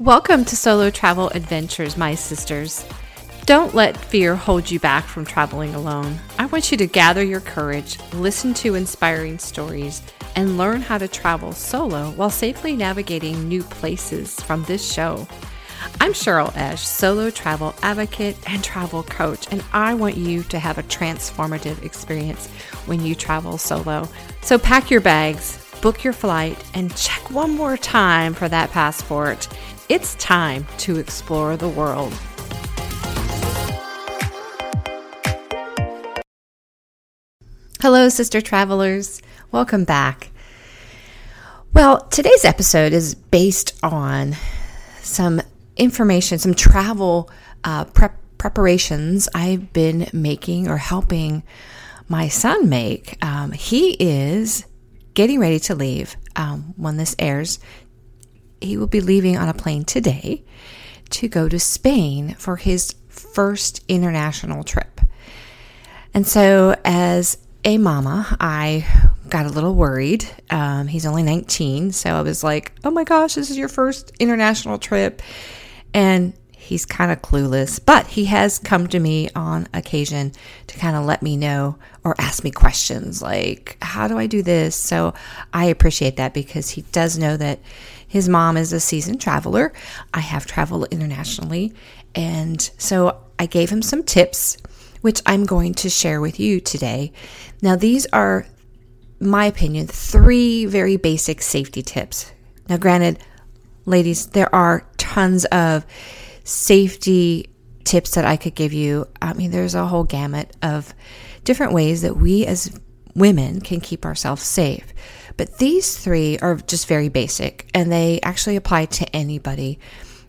Welcome to Solo Travel Adventures, my sisters. Don't let fear hold you back from traveling alone. I want you to gather your courage, listen to inspiring stories, and learn how to travel solo while safely navigating new places from this show. I'm Cheryl Esch, solo travel advocate and travel coach, and I want you to have a transformative experience when you travel solo. So pack your bags, book your flight, and check one more time for that passport. It's time to explore the world. Hello, sister travelers. Welcome back. Well, today's episode is based on some information, some travel uh, prep preparations I've been making or helping my son make. Um, he is getting ready to leave um, when this airs he will be leaving on a plane today to go to Spain for his first international trip. And so, as a mama, I got a little worried. Um, he's only 19, so I was like, oh my gosh, this is your first international trip. And he's kind of clueless, but he has come to me on occasion to kind of let me know or ask me questions like, how do I do this? So I appreciate that because he does know that his mom is a seasoned traveler. I have traveled internationally. And so I gave him some tips, which I'm going to share with you today. Now, these are, my opinion, three very basic safety tips. Now, granted, ladies, there are tons of safety tips that I could give you. I mean, there's a whole gamut of different ways that we as women can keep ourselves safe. But these three are just very basic and they actually apply to anybody,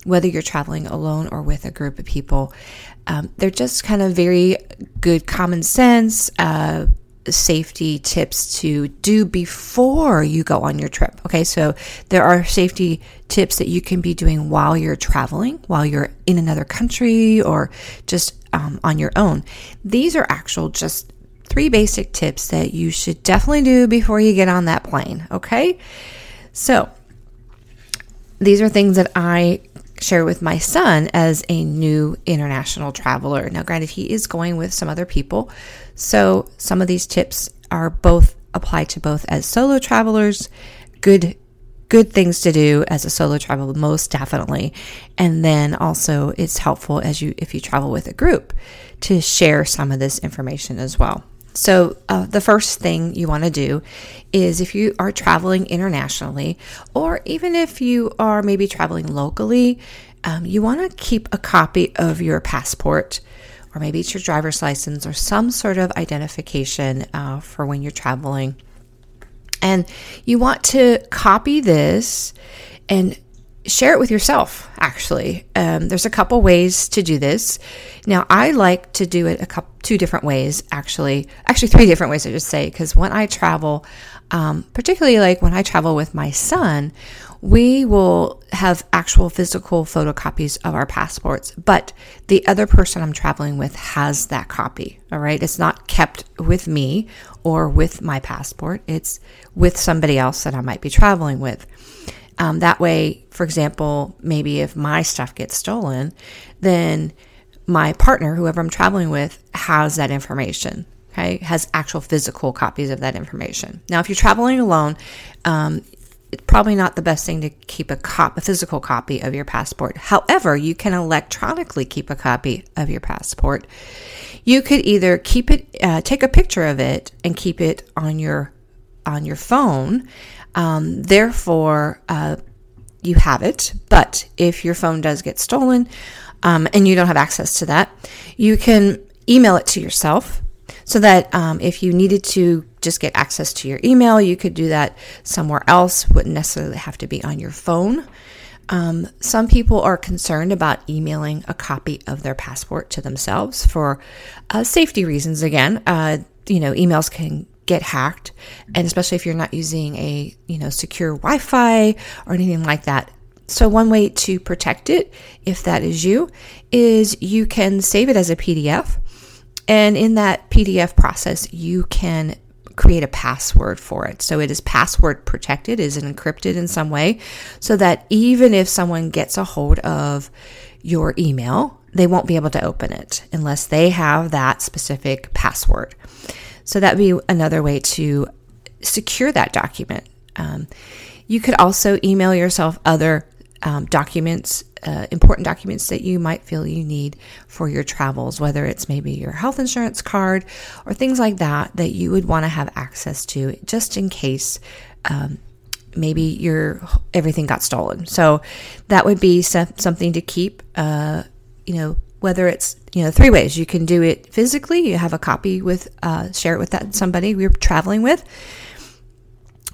whether you're traveling alone or with a group of people. Um, they're just kind of very good common sense, uh, safety tips to do before you go on your trip. Okay, so there are safety tips that you can be doing while you're traveling, while you're in another country, or just um, on your own. These are actual just three basic tips that you should definitely do before you get on that plane. Okay. So these are things that I share with my son as a new international traveler. Now, granted, he is going with some other people. So some of these tips are both apply to both as solo travelers, good good things to do as a solo traveler most definitely and then also it's helpful as you if you travel with a group to share some of this information as well so, uh, the first thing you want to do is if you are traveling internationally, or even if you are maybe traveling locally, um, you want to keep a copy of your passport, or maybe it's your driver's license, or some sort of identification uh, for when you're traveling. And you want to copy this and share it with yourself actually. Um, there's a couple ways to do this. Now i like to do it a couple two different ways actually. Actually three different ways i just say because when i travel um, particularly like when i travel with my son we will have actual physical photocopies of our passports but the other person i'm traveling with has that copy all right? It's not kept with me or with my passport. It's with somebody else that i might be traveling with um, that way, for example, maybe if my stuff gets stolen, then my partner, whoever I'm traveling with, has that information. Okay, has actual physical copies of that information. Now, if you're traveling alone, um, it's probably not the best thing to keep a, cop, a physical copy of your passport. However, you can electronically keep a copy of your passport. You could either keep it, uh, take a picture of it, and keep it on your on your phone. Um, therefore, uh, you have it. But if your phone does get stolen um, and you don't have access to that, you can email it to yourself so that um, if you needed to just get access to your email, you could do that somewhere else, wouldn't necessarily have to be on your phone. Um, some people are concerned about emailing a copy of their passport to themselves for uh, safety reasons. Again, uh, you know, emails can get hacked and especially if you're not using a you know secure wi-fi or anything like that so one way to protect it if that is you is you can save it as a pdf and in that pdf process you can create a password for it. So it is password protected, is encrypted in some way, so that even if someone gets a hold of your email, they won't be able to open it unless they have that specific password. So that would be another way to secure that document. Um, you could also email yourself other um, documents, uh, important documents that you might feel you need for your travels, whether it's maybe your health insurance card or things like that that you would want to have access to just in case um, maybe your everything got stolen. So that would be something to keep. Uh, you know, whether it's you know three ways you can do it physically. You have a copy with uh, share it with that somebody we're traveling with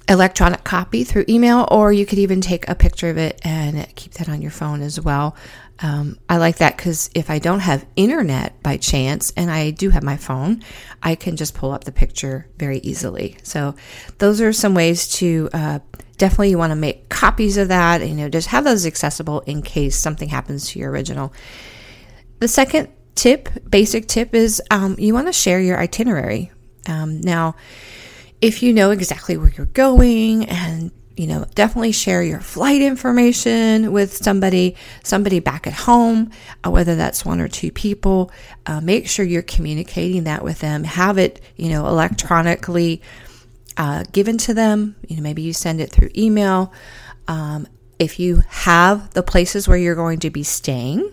electronic copy through email, or you could even take a picture of it and keep that on your phone as well. Um, I like that because if I don't have internet by chance and I do have my phone, I can just pull up the picture very easily. So, those are some ways to uh, definitely you want to make copies of that. You know, just have those accessible in case something happens to your original. The second tip, basic tip, is um, you want to share your itinerary. Um, now, if you know exactly where you're going and you know definitely share your flight information with somebody somebody back at home uh, whether that's one or two people uh, make sure you're communicating that with them. Have it you know electronically uh, given to them. You know maybe you send it through email. Um, if you have the places where you're going to be staying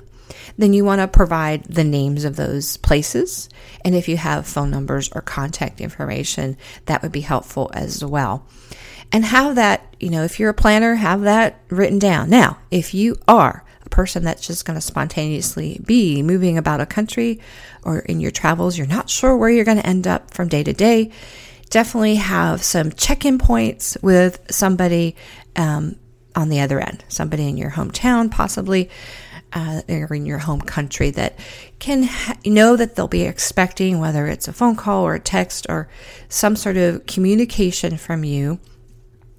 then you want to provide the names of those places. And if you have phone numbers or contact information, that would be helpful as well. And have that, you know, if you're a planner, have that written down. Now, if you are a person that's just going to spontaneously be moving about a country or in your travels, you're not sure where you're going to end up from day to day, definitely have some check in points with somebody um, on the other end, somebody in your hometown, possibly, uh, or in your home country that can ha- know that they'll be expecting whether it's a phone call or a text or some sort of communication from you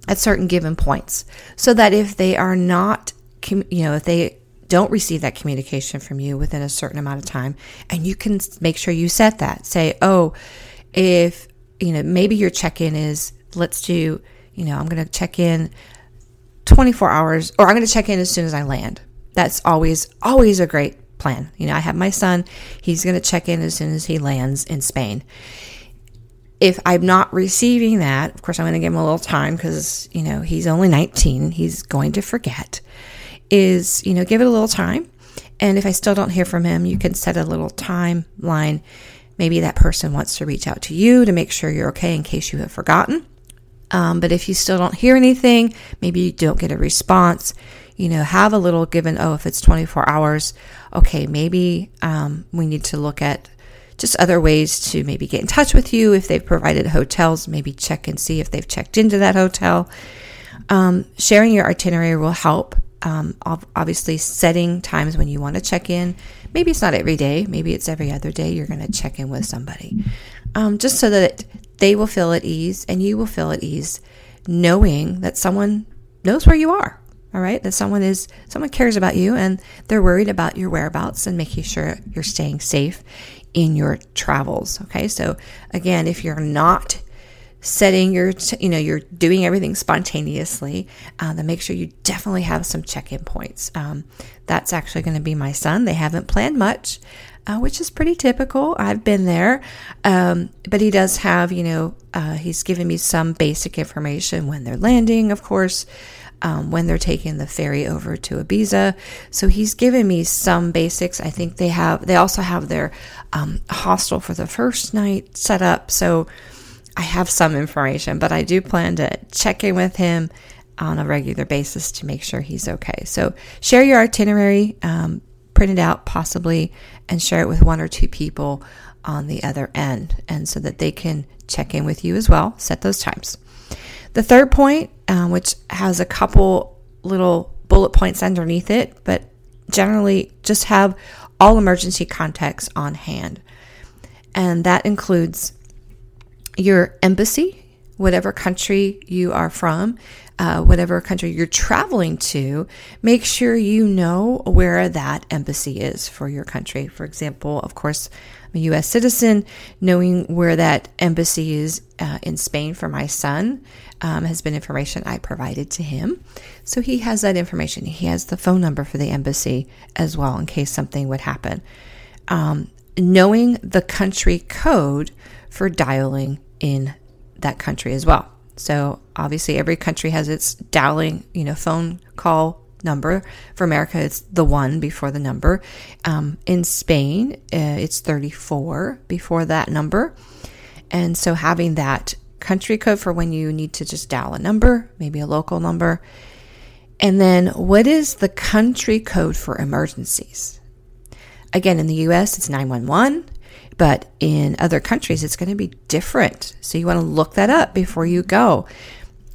at certain given points. So that if they are not com- you know if they don't receive that communication from you within a certain amount of time and you can make sure you set that. Say oh if you know maybe your check-in is let's do you know i'm going to check in 24 hours or i'm going to check in as soon as i land that's always, always a great plan. You know, I have my son, he's going to check in as soon as he lands in Spain. If I'm not receiving that, of course, I'm going to give him a little time because, you know, he's only 19, he's going to forget. Is, you know, give it a little time. And if I still don't hear from him, you can set a little timeline. Maybe that person wants to reach out to you to make sure you're okay in case you have forgotten. Um, but if you still don't hear anything, maybe you don't get a response, you know, have a little given, oh, if it's 24 hours, okay, maybe um, we need to look at just other ways to maybe get in touch with you. If they've provided hotels, maybe check and see if they've checked into that hotel. Um, sharing your itinerary will help. Um, obviously, setting times when you want to check in. Maybe it's not every day, maybe it's every other day you're going to check in with somebody. Um, just so that they will feel at ease and you will feel at ease knowing that someone knows where you are all right that someone is someone cares about you and they're worried about your whereabouts and making sure you're staying safe in your travels okay? So again if you're not setting your you know you're doing everything spontaneously uh, then make sure you definitely have some check-in points. Um, that's actually going to be my son. They haven't planned much uh, which is pretty typical. I've been there um, but he does have you know uh, he's given me some basic information when they're landing of course um, when they're taking the ferry over to Ibiza. So he's given me some basics. I think they have, they also have their um, hostel for the first night set up. So I have some information, but I do plan to check in with him on a regular basis to make sure he's okay. So share your itinerary, um, print it out possibly, and share it with one or two people on the other end, and so that they can check in with you as well. Set those times. The third point, um, which has a couple little bullet points underneath it, but generally just have all emergency contacts on hand. And that includes your embassy, whatever country you are from, uh, whatever country you're traveling to, make sure you know where that embassy is for your country. For example, of course, a U.S. citizen. Knowing where that embassy is uh, in Spain for my son um, has been information I provided to him. So he has that information. He has the phone number for the embassy as well in case something would happen. Um, knowing the country code for dialing in that country as well. So obviously every country has its dialing, you know, phone call number. For America, it's the one before the number. Um, in Spain, uh, it's 34 before that number. And so having that country code for when you need to just dial a number, maybe a local number. And then what is the country code for emergencies? Again, in the US, it's 911. But in other countries, it's going to be different. So you want to look that up before you go.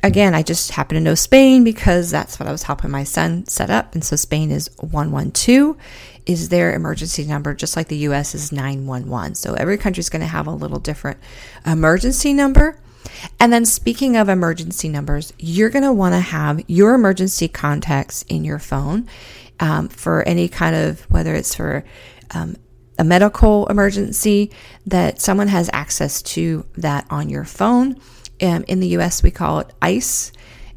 Again, I just happen to know Spain because that's what I was helping my son set up. And so Spain is 112 is their emergency number, just like the US is 911. So every country is going to have a little different emergency number. And then, speaking of emergency numbers, you're going to want to have your emergency contacts in your phone um, for any kind of, whether it's for um, a medical emergency, that someone has access to that on your phone. Um, in the US, we call it ICE.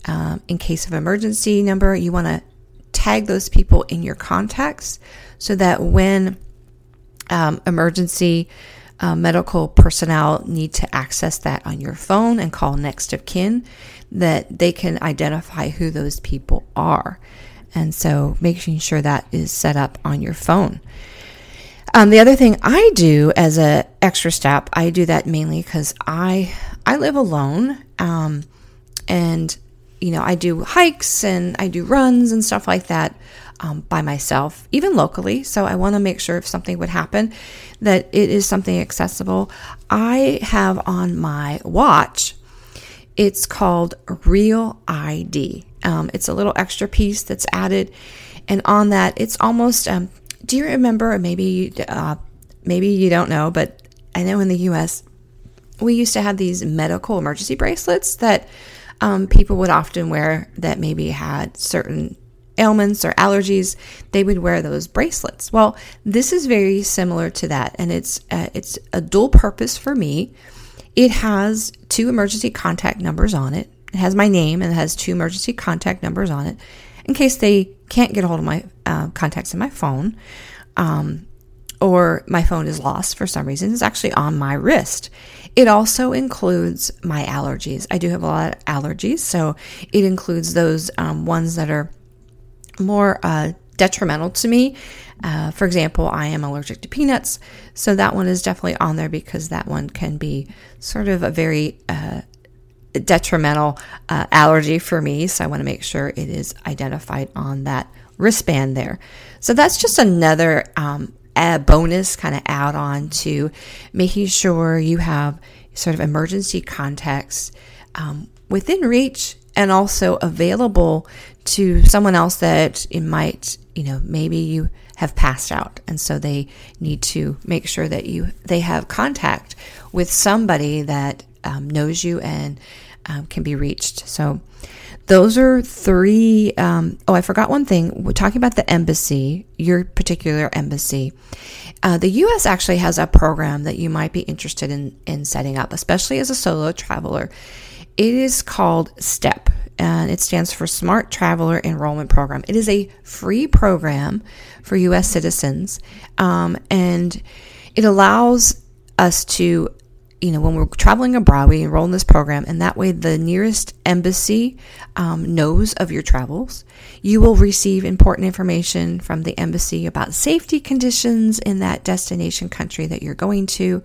Um, in case of emergency number, you want to tag those people in your contacts so that when um, emergency uh, medical personnel need to access that on your phone and call next of kin, that they can identify who those people are. And so making sure that is set up on your phone. Um, the other thing I do as a extra step, I do that mainly because I I live alone, um, and you know I do hikes and I do runs and stuff like that um, by myself, even locally. So I want to make sure if something would happen, that it is something accessible. I have on my watch. It's called Road ID. Um, it's a little extra piece that's added, and on that, it's almost um, do you remember, maybe, uh, maybe you don't know, but I know in the US, we used to have these medical emergency bracelets that um, people would often wear that maybe had certain ailments or allergies. They would wear those bracelets. Well, this is very similar to that, and it's uh, it's a dual purpose for me. It has two emergency contact numbers on it. It has my name and it has two emergency contact numbers on it in case they can't get a hold of my uh, contacts in my phone, um, or my phone is lost for some reason. It's actually on my wrist. It also includes my allergies. I do have a lot of allergies, so it includes those um, ones that are more uh, detrimental to me. Uh, for example, I am allergic to peanuts, so that one is definitely on there because that one can be sort of a very uh, detrimental uh, allergy for me. So I want to make sure it is identified on that wristband there. So that's just another um, a bonus kind of add on to making sure you have sort of emergency contacts um, within reach and also available to someone else that it might, you know, maybe you have passed out. And so they need to make sure that you they have contact with somebody that um, knows you and um, can be reached. So those are three. Um, oh, I forgot one thing. We're talking about the embassy, your particular embassy. Uh, the U.S. actually has a program that you might be interested in in setting up, especially as a solo traveler. It is called STEP, and it stands for Smart Traveler Enrollment Program. It is a free program for U.S. citizens, um, and it allows us to you know, when we're traveling abroad, we enroll in this program, and that way the nearest embassy um, knows of your travels. You will receive important information from the embassy about safety conditions in that destination country that you're going to.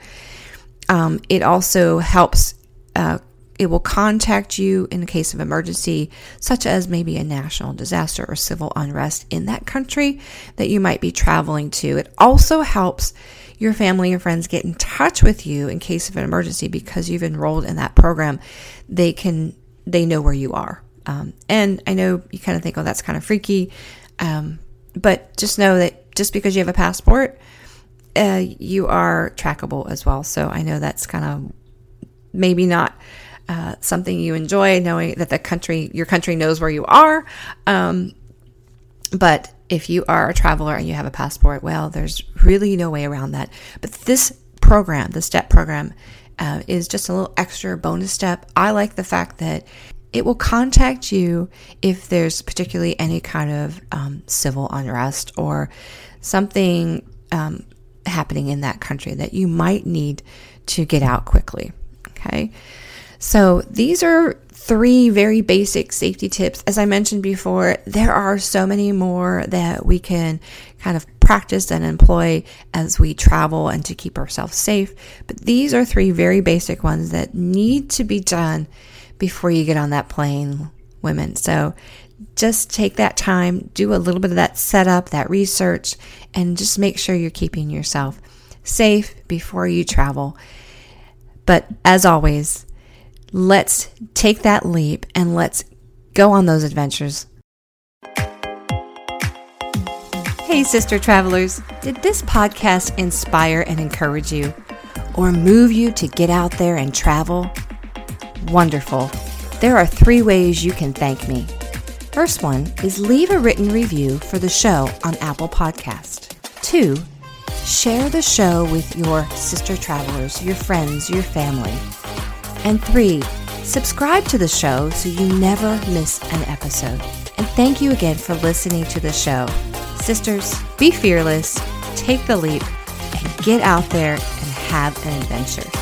Um, it also helps, uh, it will contact you in the case of emergency, such as maybe a national disaster or civil unrest in that country that you might be traveling to. It also helps your family and friends get in touch with you in case of an emergency because you've enrolled in that program, they can they know where you are. Um, and I know you kind of think, oh, that's kind of freaky, um, but just know that just because you have a passport, uh, you are trackable as well. So I know that's kind of maybe not uh, something you enjoy, knowing that the country, your country knows where you are. Um, but if you are a traveler and you have a passport, well, there's really no way around that. But this program, the STEP program, uh, is just a little extra bonus step. I like the fact that it will contact you if there's particularly any kind of um, civil unrest or something um, happening in that country that you might need to get out quickly. Okay. So these are three very basic safety tips. As I mentioned before, there are so many more that we can kind of practice and employ as we travel and to keep ourselves safe. But these are three very basic ones that need to be done before you get on that plane, women. So just take that time, do a little bit of that setup, that research, and just make sure you're keeping yourself safe before you travel. But as always, let's take that leap and let's go on those adventures. Hey, sister travelers, did this podcast inspire and encourage you or move you to get out there and travel? Wonderful. There are three ways you can thank me. First one is leave a written review for the show on Apple Podcast. Two, share the show with your sister travelers, your friends, your family. And three, subscribe to the show so you never miss an episode. And thank you again for listening to the show. Sisters, be fearless, take the leap, and get out there and have an adventure.